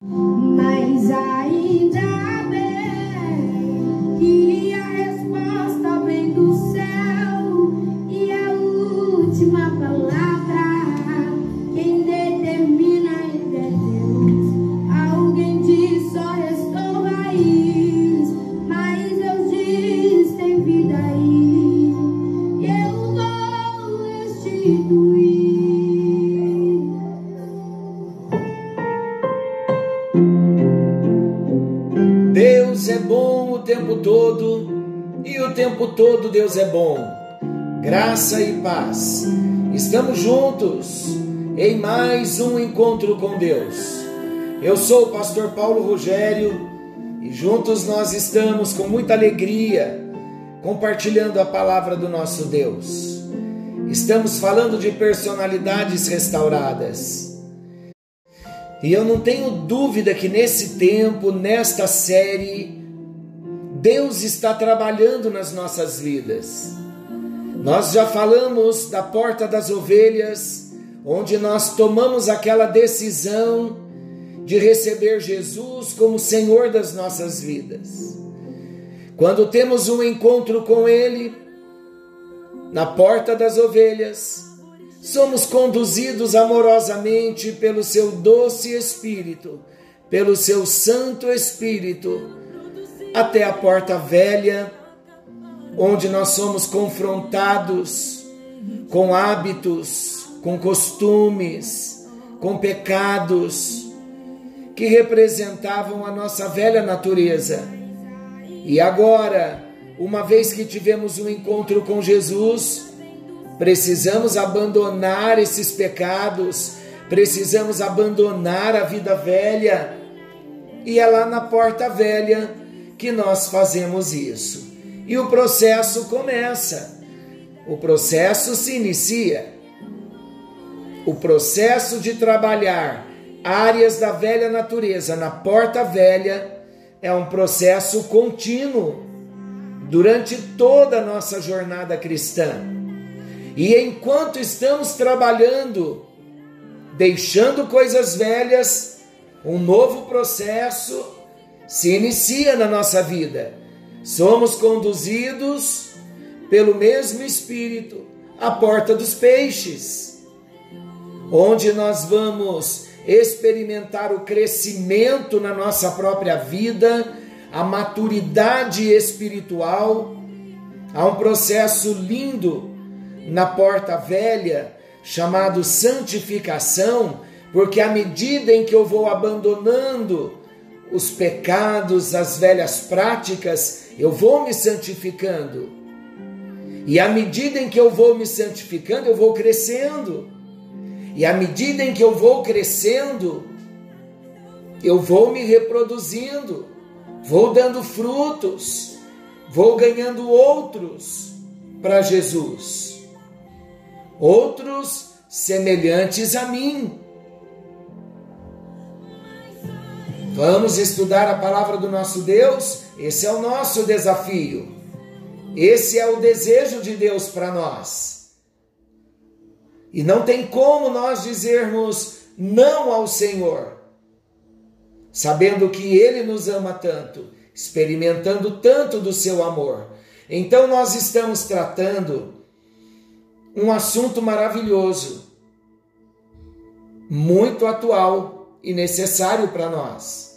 Mas ainda bem Deus é bom. Graça e paz. Estamos juntos em mais um encontro com Deus. Eu sou o pastor Paulo Rogério e juntos nós estamos com muita alegria compartilhando a palavra do nosso Deus. Estamos falando de personalidades restauradas. E eu não tenho dúvida que nesse tempo, nesta série, Deus está trabalhando nas nossas vidas. Nós já falamos da porta das ovelhas, onde nós tomamos aquela decisão de receber Jesus como Senhor das nossas vidas. Quando temos um encontro com Ele, na porta das ovelhas, somos conduzidos amorosamente pelo seu doce Espírito, pelo seu Santo Espírito, até a porta velha, onde nós somos confrontados com hábitos, com costumes, com pecados que representavam a nossa velha natureza. E agora, uma vez que tivemos um encontro com Jesus, Precisamos abandonar esses pecados, precisamos abandonar a vida velha. E é lá na porta velha que nós fazemos isso. E o processo começa. O processo se inicia. O processo de trabalhar áreas da velha natureza na porta velha é um processo contínuo durante toda a nossa jornada cristã. E enquanto estamos trabalhando, deixando coisas velhas, um novo processo se inicia na nossa vida. Somos conduzidos pelo mesmo Espírito à porta dos peixes, onde nós vamos experimentar o crescimento na nossa própria vida, a maturidade espiritual. Há um processo lindo na porta velha, chamado santificação, porque à medida em que eu vou abandonando os pecados, as velhas práticas, eu vou me santificando. E à medida em que eu vou me santificando, eu vou crescendo. E à medida em que eu vou crescendo, eu vou me reproduzindo, vou dando frutos, vou ganhando outros para Jesus outros semelhantes a mim. Vamos estudar a palavra do nosso Deus? Esse é o nosso desafio. Esse é o desejo de Deus para nós. E não tem como nós dizermos não ao Senhor, sabendo que Ele nos ama tanto, experimentando tanto do seu amor. Então nós estamos tratando um assunto maravilhoso, muito atual e necessário para nós.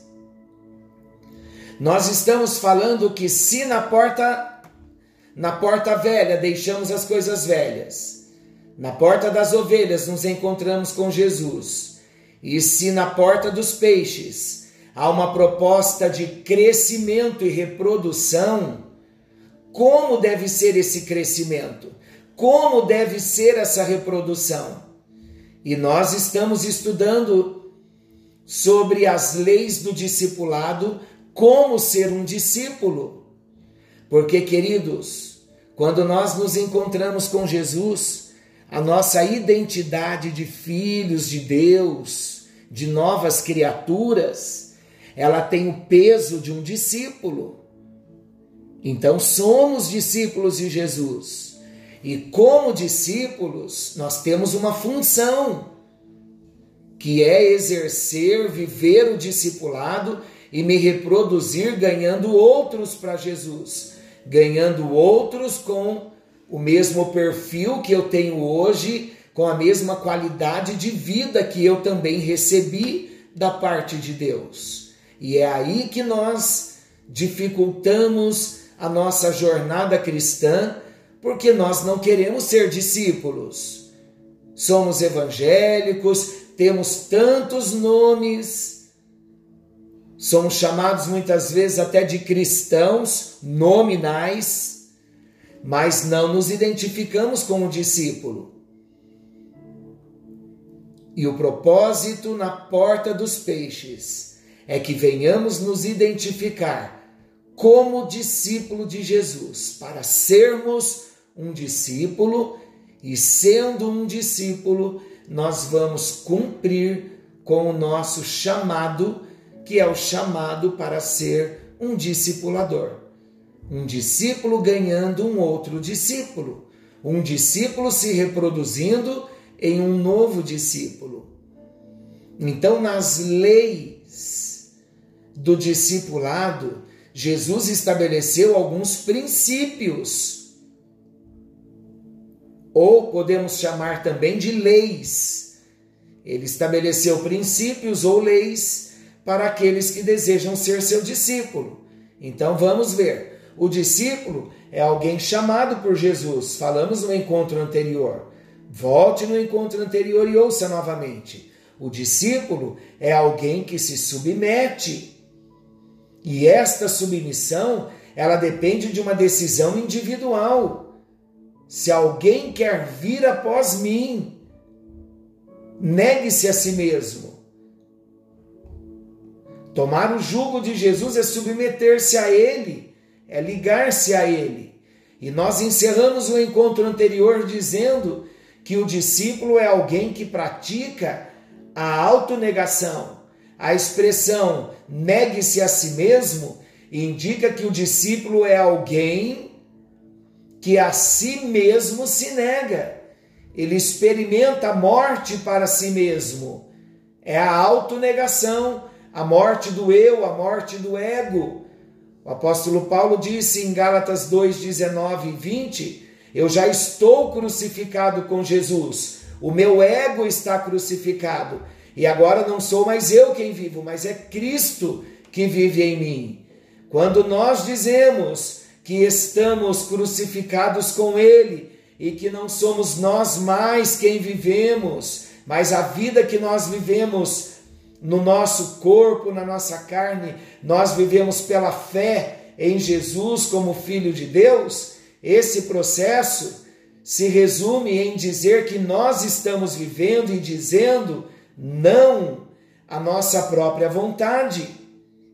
Nós estamos falando que se na porta na porta velha deixamos as coisas velhas, na porta das ovelhas nos encontramos com Jesus, e se na porta dos peixes há uma proposta de crescimento e reprodução, como deve ser esse crescimento? como deve ser essa reprodução. E nós estamos estudando sobre as leis do discipulado, como ser um discípulo. Porque, queridos, quando nós nos encontramos com Jesus, a nossa identidade de filhos de Deus, de novas criaturas, ela tem o peso de um discípulo. Então somos discípulos de Jesus. E como discípulos, nós temos uma função, que é exercer, viver o discipulado e me reproduzir ganhando outros para Jesus, ganhando outros com o mesmo perfil que eu tenho hoje, com a mesma qualidade de vida que eu também recebi da parte de Deus. E é aí que nós dificultamos a nossa jornada cristã, porque nós não queremos ser discípulos. Somos evangélicos, temos tantos nomes, somos chamados muitas vezes até de cristãos nominais, mas não nos identificamos como discípulo. E o propósito na porta dos peixes é que venhamos nos identificar como discípulo de Jesus, para sermos um discípulo e sendo um discípulo, nós vamos cumprir com o nosso chamado, que é o chamado para ser um discipulador. Um discípulo ganhando um outro discípulo, um discípulo se reproduzindo em um novo discípulo. Então, nas leis do discipulado, Jesus estabeleceu alguns princípios, ou podemos chamar também de leis. Ele estabeleceu princípios ou leis para aqueles que desejam ser seu discípulo. Então vamos ver. O discípulo é alguém chamado por Jesus. Falamos no encontro anterior. Volte no encontro anterior e ouça novamente. O discípulo é alguém que se submete e esta submissão, ela depende de uma decisão individual. Se alguém quer vir após mim, negue-se a si mesmo. Tomar o jugo de Jesus é submeter-se a Ele, é ligar-se a Ele. E nós encerramos o encontro anterior dizendo que o discípulo é alguém que pratica a autonegação a expressão negue-se a si mesmo indica que o discípulo é alguém que a si mesmo se nega. Ele experimenta a morte para si mesmo. É a autonegação, a morte do eu, a morte do ego. O apóstolo Paulo disse em Gálatas 2, 19 e 20: Eu já estou crucificado com Jesus, o meu ego está crucificado e agora não sou mais eu quem vivo, mas é Cristo que vive em mim. Quando nós dizemos que estamos crucificados com Ele e que não somos nós mais quem vivemos, mas a vida que nós vivemos no nosso corpo, na nossa carne, nós vivemos pela fé em Jesus como Filho de Deus, esse processo se resume em dizer que nós estamos vivendo e dizendo não à nossa própria vontade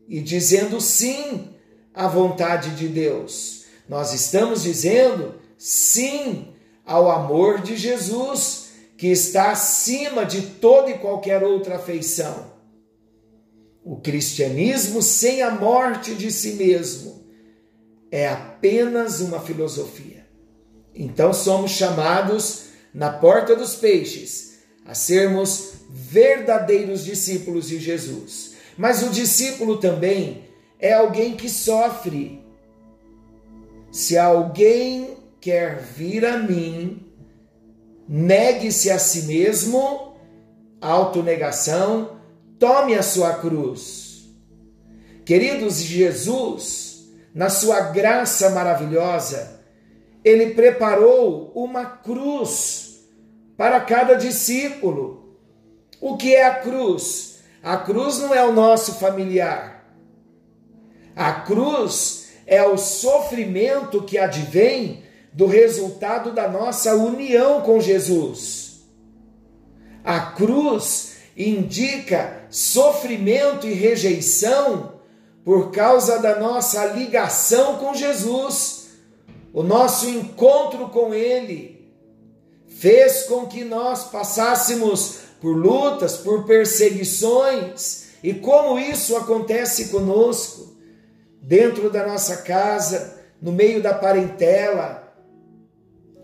e dizendo sim à vontade de Deus. Nós estamos dizendo sim ao amor de Jesus, que está acima de toda e qualquer outra afeição. O cristianismo sem a morte de si mesmo é apenas uma filosofia. Então somos chamados na porta dos peixes a sermos verdadeiros discípulos de Jesus. Mas o discípulo também é alguém que sofre. Se alguém quer vir a mim, negue-se a si mesmo, autonegação, tome a sua cruz. Queridos, Jesus, na sua graça maravilhosa, ele preparou uma cruz para cada discípulo. O que é a cruz? A cruz não é o nosso familiar. A cruz é o sofrimento que advém do resultado da nossa união com Jesus. A cruz indica sofrimento e rejeição por causa da nossa ligação com Jesus, o nosso encontro com Ele, fez com que nós passássemos por lutas, por perseguições. E como isso acontece conosco, dentro da nossa casa, no meio da parentela,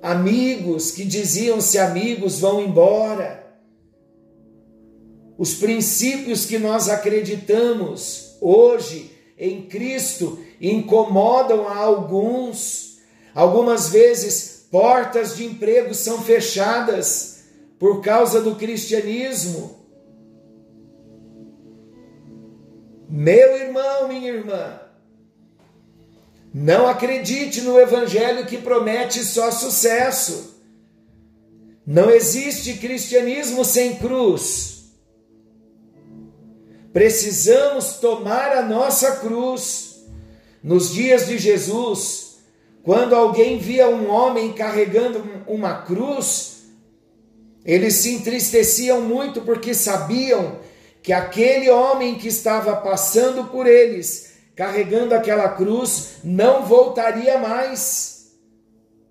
amigos que diziam-se amigos vão embora. Os princípios que nós acreditamos hoje em Cristo incomodam a alguns. Algumas vezes, portas de emprego são fechadas por causa do cristianismo. Meu irmão, minha irmã, não acredite no evangelho que promete só sucesso. Não existe cristianismo sem cruz. Precisamos tomar a nossa cruz. Nos dias de Jesus, quando alguém via um homem carregando uma cruz, eles se entristeciam muito porque sabiam que aquele homem que estava passando por eles carregando aquela cruz, não voltaria mais.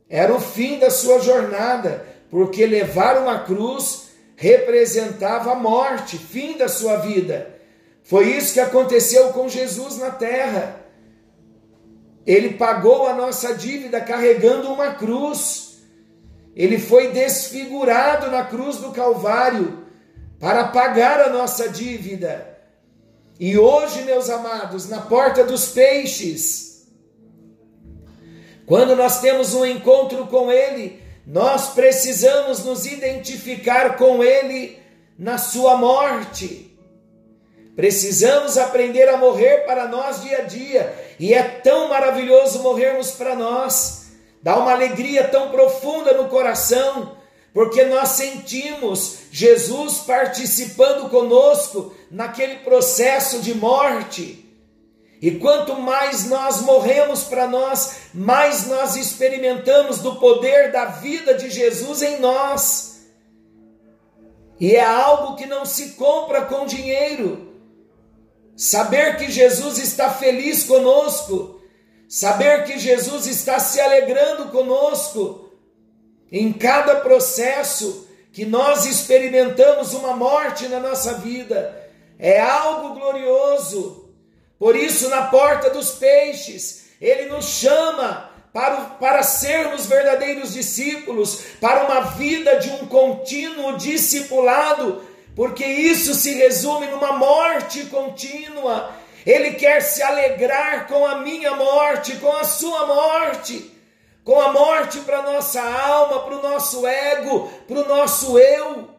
Era o fim da sua jornada, porque levar uma cruz representava a morte, fim da sua vida. Foi isso que aconteceu com Jesus na terra. Ele pagou a nossa dívida carregando uma cruz. Ele foi desfigurado na cruz do Calvário para pagar a nossa dívida. E hoje, meus amados, na porta dos peixes, quando nós temos um encontro com Ele, nós precisamos nos identificar com Ele na Sua morte. Precisamos aprender a morrer para nós dia a dia, e é tão maravilhoso morrermos para nós, dá uma alegria tão profunda no coração porque nós sentimos Jesus participando conosco naquele processo de morte. E quanto mais nós morremos para nós, mais nós experimentamos do poder da vida de Jesus em nós. E é algo que não se compra com dinheiro. Saber que Jesus está feliz conosco, saber que Jesus está se alegrando conosco, em cada processo que nós experimentamos uma morte na nossa vida, é algo glorioso. Por isso, na porta dos peixes, ele nos chama para, para sermos verdadeiros discípulos, para uma vida de um contínuo discipulado, porque isso se resume numa morte contínua. Ele quer se alegrar com a minha morte, com a sua morte com a morte para nossa alma, para o nosso ego, para o nosso eu.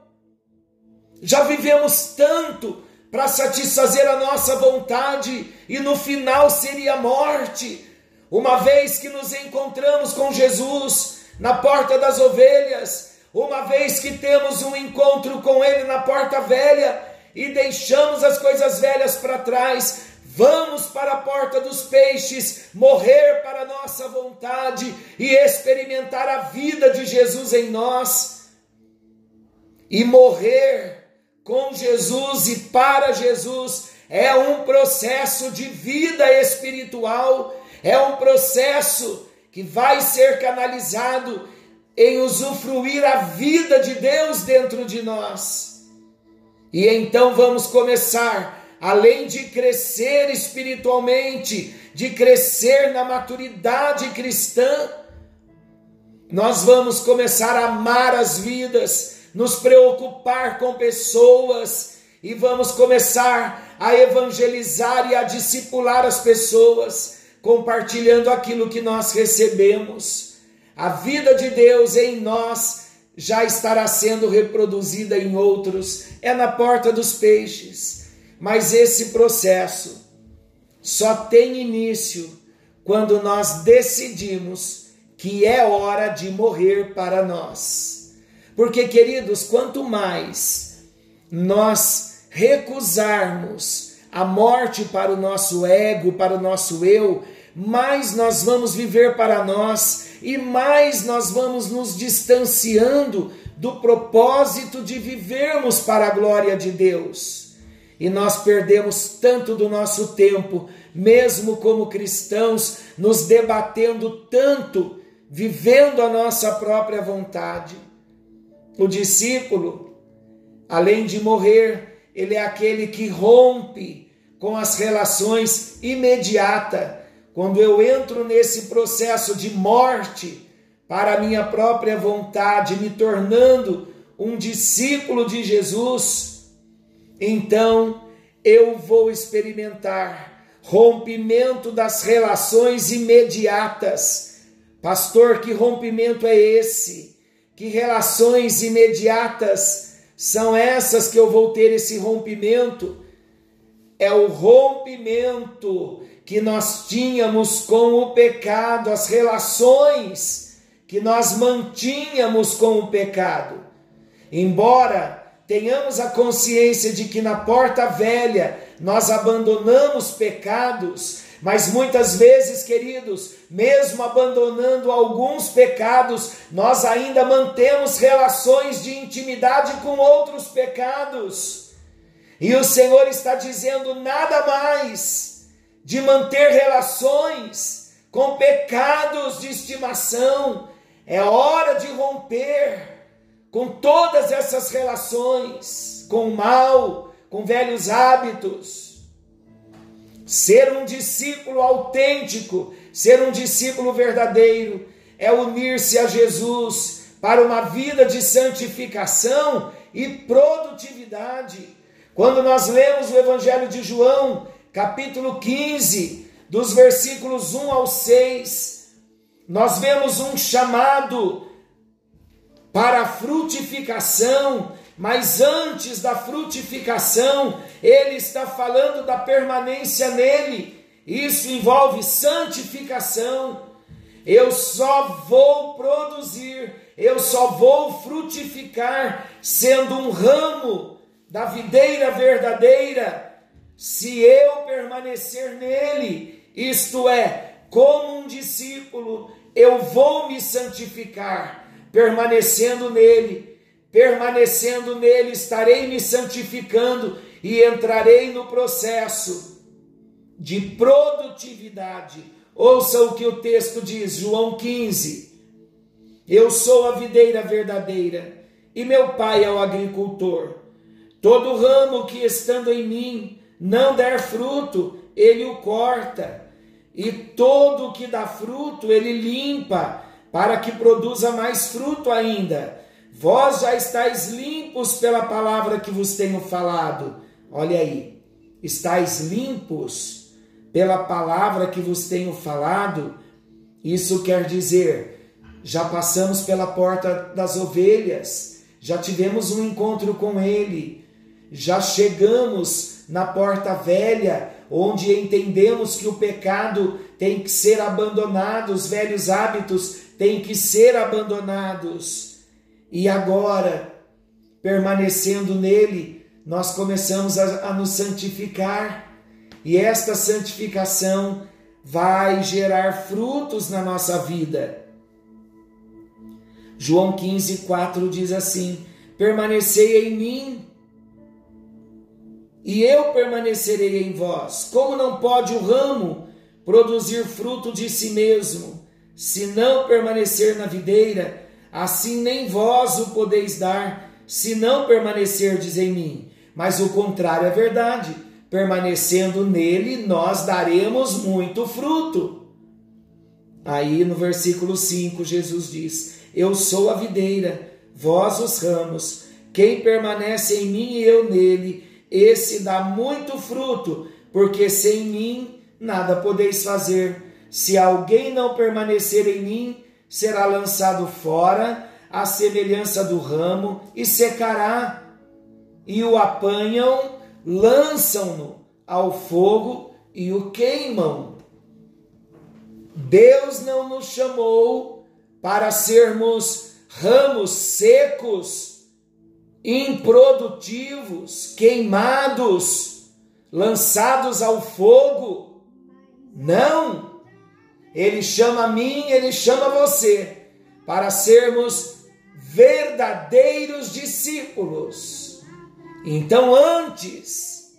Já vivemos tanto para satisfazer a nossa vontade e no final seria a morte. Uma vez que nos encontramos com Jesus na porta das ovelhas, uma vez que temos um encontro com Ele na porta velha e deixamos as coisas velhas para trás, Vamos para a porta dos peixes, morrer para nossa vontade e experimentar a vida de Jesus em nós. E morrer com Jesus e para Jesus é um processo de vida espiritual, é um processo que vai ser canalizado em usufruir a vida de Deus dentro de nós. E então vamos começar além de crescer espiritualmente, de crescer na maturidade cristã, nós vamos começar a amar as vidas, nos preocupar com pessoas e vamos começar a evangelizar e a discipular as pessoas, compartilhando aquilo que nós recebemos. A vida de Deus em nós já estará sendo reproduzida em outros, é na porta dos peixes mas esse processo só tem início quando nós decidimos que é hora de morrer para nós. Porque, queridos, quanto mais nós recusarmos a morte para o nosso ego, para o nosso eu, mais nós vamos viver para nós e mais nós vamos nos distanciando do propósito de vivermos para a glória de Deus e nós perdemos tanto do nosso tempo, mesmo como cristãos, nos debatendo tanto, vivendo a nossa própria vontade. O discípulo, além de morrer, ele é aquele que rompe com as relações imediata. Quando eu entro nesse processo de morte para a minha própria vontade, me tornando um discípulo de Jesus, então eu vou experimentar rompimento das relações imediatas. Pastor, que rompimento é esse? Que relações imediatas são essas que eu vou ter esse rompimento? É o rompimento que nós tínhamos com o pecado, as relações que nós mantínhamos com o pecado. Embora tenhamos a consciência de que na porta velha nós abandonamos pecados, mas muitas vezes, queridos, mesmo abandonando alguns pecados, nós ainda mantemos relações de intimidade com outros pecados. E o Senhor está dizendo nada mais de manter relações com pecados de estimação. É hora de romper com todas essas relações, com o mal, com velhos hábitos. Ser um discípulo autêntico, ser um discípulo verdadeiro, é unir-se a Jesus para uma vida de santificação e produtividade. Quando nós lemos o Evangelho de João, capítulo 15, dos versículos 1 ao 6, nós vemos um chamado para a frutificação, mas antes da frutificação, ele está falando da permanência nele. Isso envolve santificação. Eu só vou produzir, eu só vou frutificar sendo um ramo da videira verdadeira, se eu permanecer nele, isto é, como um discípulo, eu vou me santificar permanecendo nele, permanecendo nele, estarei me santificando e entrarei no processo de produtividade. Ouça o que o texto diz, João 15. Eu sou a videira verdadeira e meu pai é o agricultor. Todo ramo que estando em mim não der fruto, ele o corta, e todo que dá fruto, ele limpa, para que produza mais fruto ainda. Vós já estáis limpos pela palavra que vos tenho falado. Olha aí, estáis limpos pela palavra que vos tenho falado. Isso quer dizer, já passamos pela porta das ovelhas, já tivemos um encontro com Ele, já chegamos na porta velha, onde entendemos que o pecado tem que ser abandonado, os velhos hábitos têm que ser abandonados. E agora, permanecendo nele, nós começamos a, a nos santificar. E esta santificação vai gerar frutos na nossa vida. João 15, 4 diz assim: Permanecei em mim, e eu permanecerei em vós. Como não pode o ramo produzir fruto de si mesmo, se não permanecer na videira, assim nem vós o podeis dar, se não permanecerdes em mim. Mas o contrário é verdade. Permanecendo nele, nós daremos muito fruto. Aí no versículo 5, Jesus diz: Eu sou a videira, vós os ramos. Quem permanece em mim e eu nele, esse dá muito fruto, porque sem mim nada podeis fazer. Se alguém não permanecer em mim, será lançado fora, à semelhança do ramo, e secará. E o apanham, lançam-no ao fogo e o queimam. Deus não nos chamou para sermos ramos secos, improdutivos, queimados, lançados ao fogo. Não! Ele chama a mim, ele chama você para sermos verdadeiros discípulos. Então, antes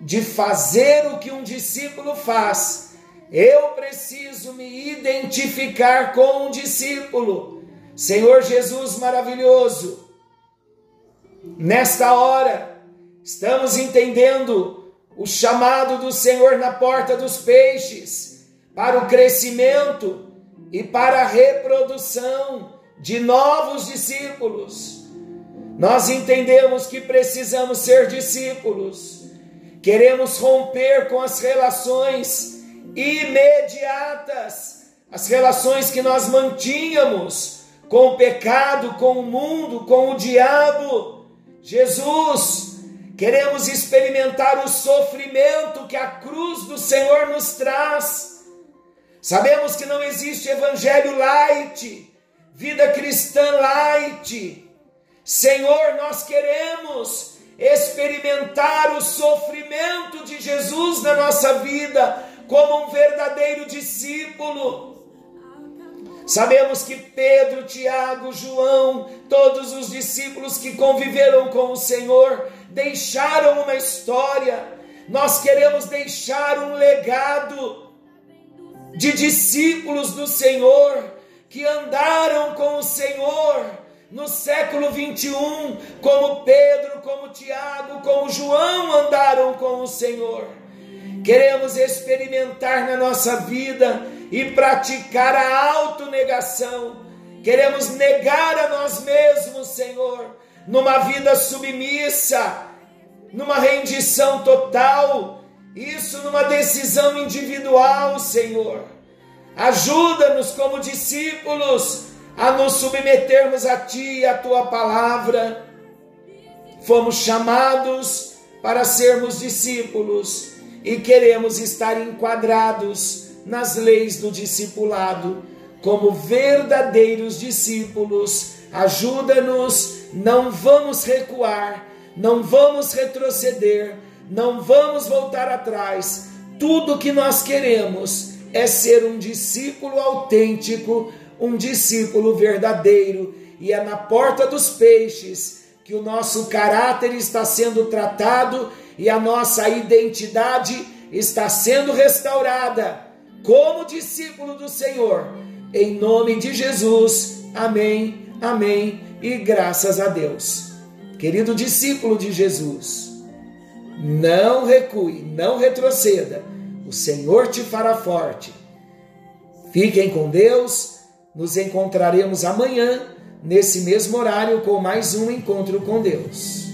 de fazer o que um discípulo faz, eu preciso me identificar com um discípulo. Senhor Jesus maravilhoso, nesta hora, estamos entendendo o chamado do Senhor na porta dos peixes para o crescimento e para a reprodução de novos discípulos. Nós entendemos que precisamos ser discípulos, queremos romper com as relações imediatas, as relações que nós mantínhamos com o pecado, com o mundo, com o diabo. Jesus, queremos experimentar o sofrimento que a cruz do Senhor nos traz. Sabemos que não existe evangelho light, vida cristã light. Senhor, nós queremos experimentar o sofrimento de Jesus na nossa vida como um verdadeiro discípulo. Sabemos que Pedro, Tiago, João, todos os discípulos que conviveram com o Senhor, deixaram uma história. Nós queremos deixar um legado de discípulos do Senhor que andaram com o Senhor no século 21, como Pedro, como Tiago, como João andaram com o Senhor. Queremos experimentar na nossa vida e praticar a autonegação. Queremos negar a nós mesmos, Senhor, numa vida submissa, numa rendição total, isso numa decisão individual, Senhor. Ajuda-nos como discípulos a nos submetermos a Ti e a Tua palavra. Fomos chamados para sermos discípulos e queremos estar enquadrados nas leis do discipulado como verdadeiros discípulos. Ajuda-nos, não vamos recuar, não vamos retroceder, não vamos voltar atrás. Tudo que nós queremos é ser um discípulo autêntico, um discípulo verdadeiro, e é na porta dos peixes que o nosso caráter está sendo tratado e a nossa identidade está sendo restaurada como discípulo do Senhor. Em nome de Jesus. Amém. Amém. E graças a Deus. Querido discípulo de Jesus, não recue, não retroceda. O Senhor te fará forte. Fiquem com Deus. Nos encontraremos amanhã, nesse mesmo horário, com mais um encontro com Deus.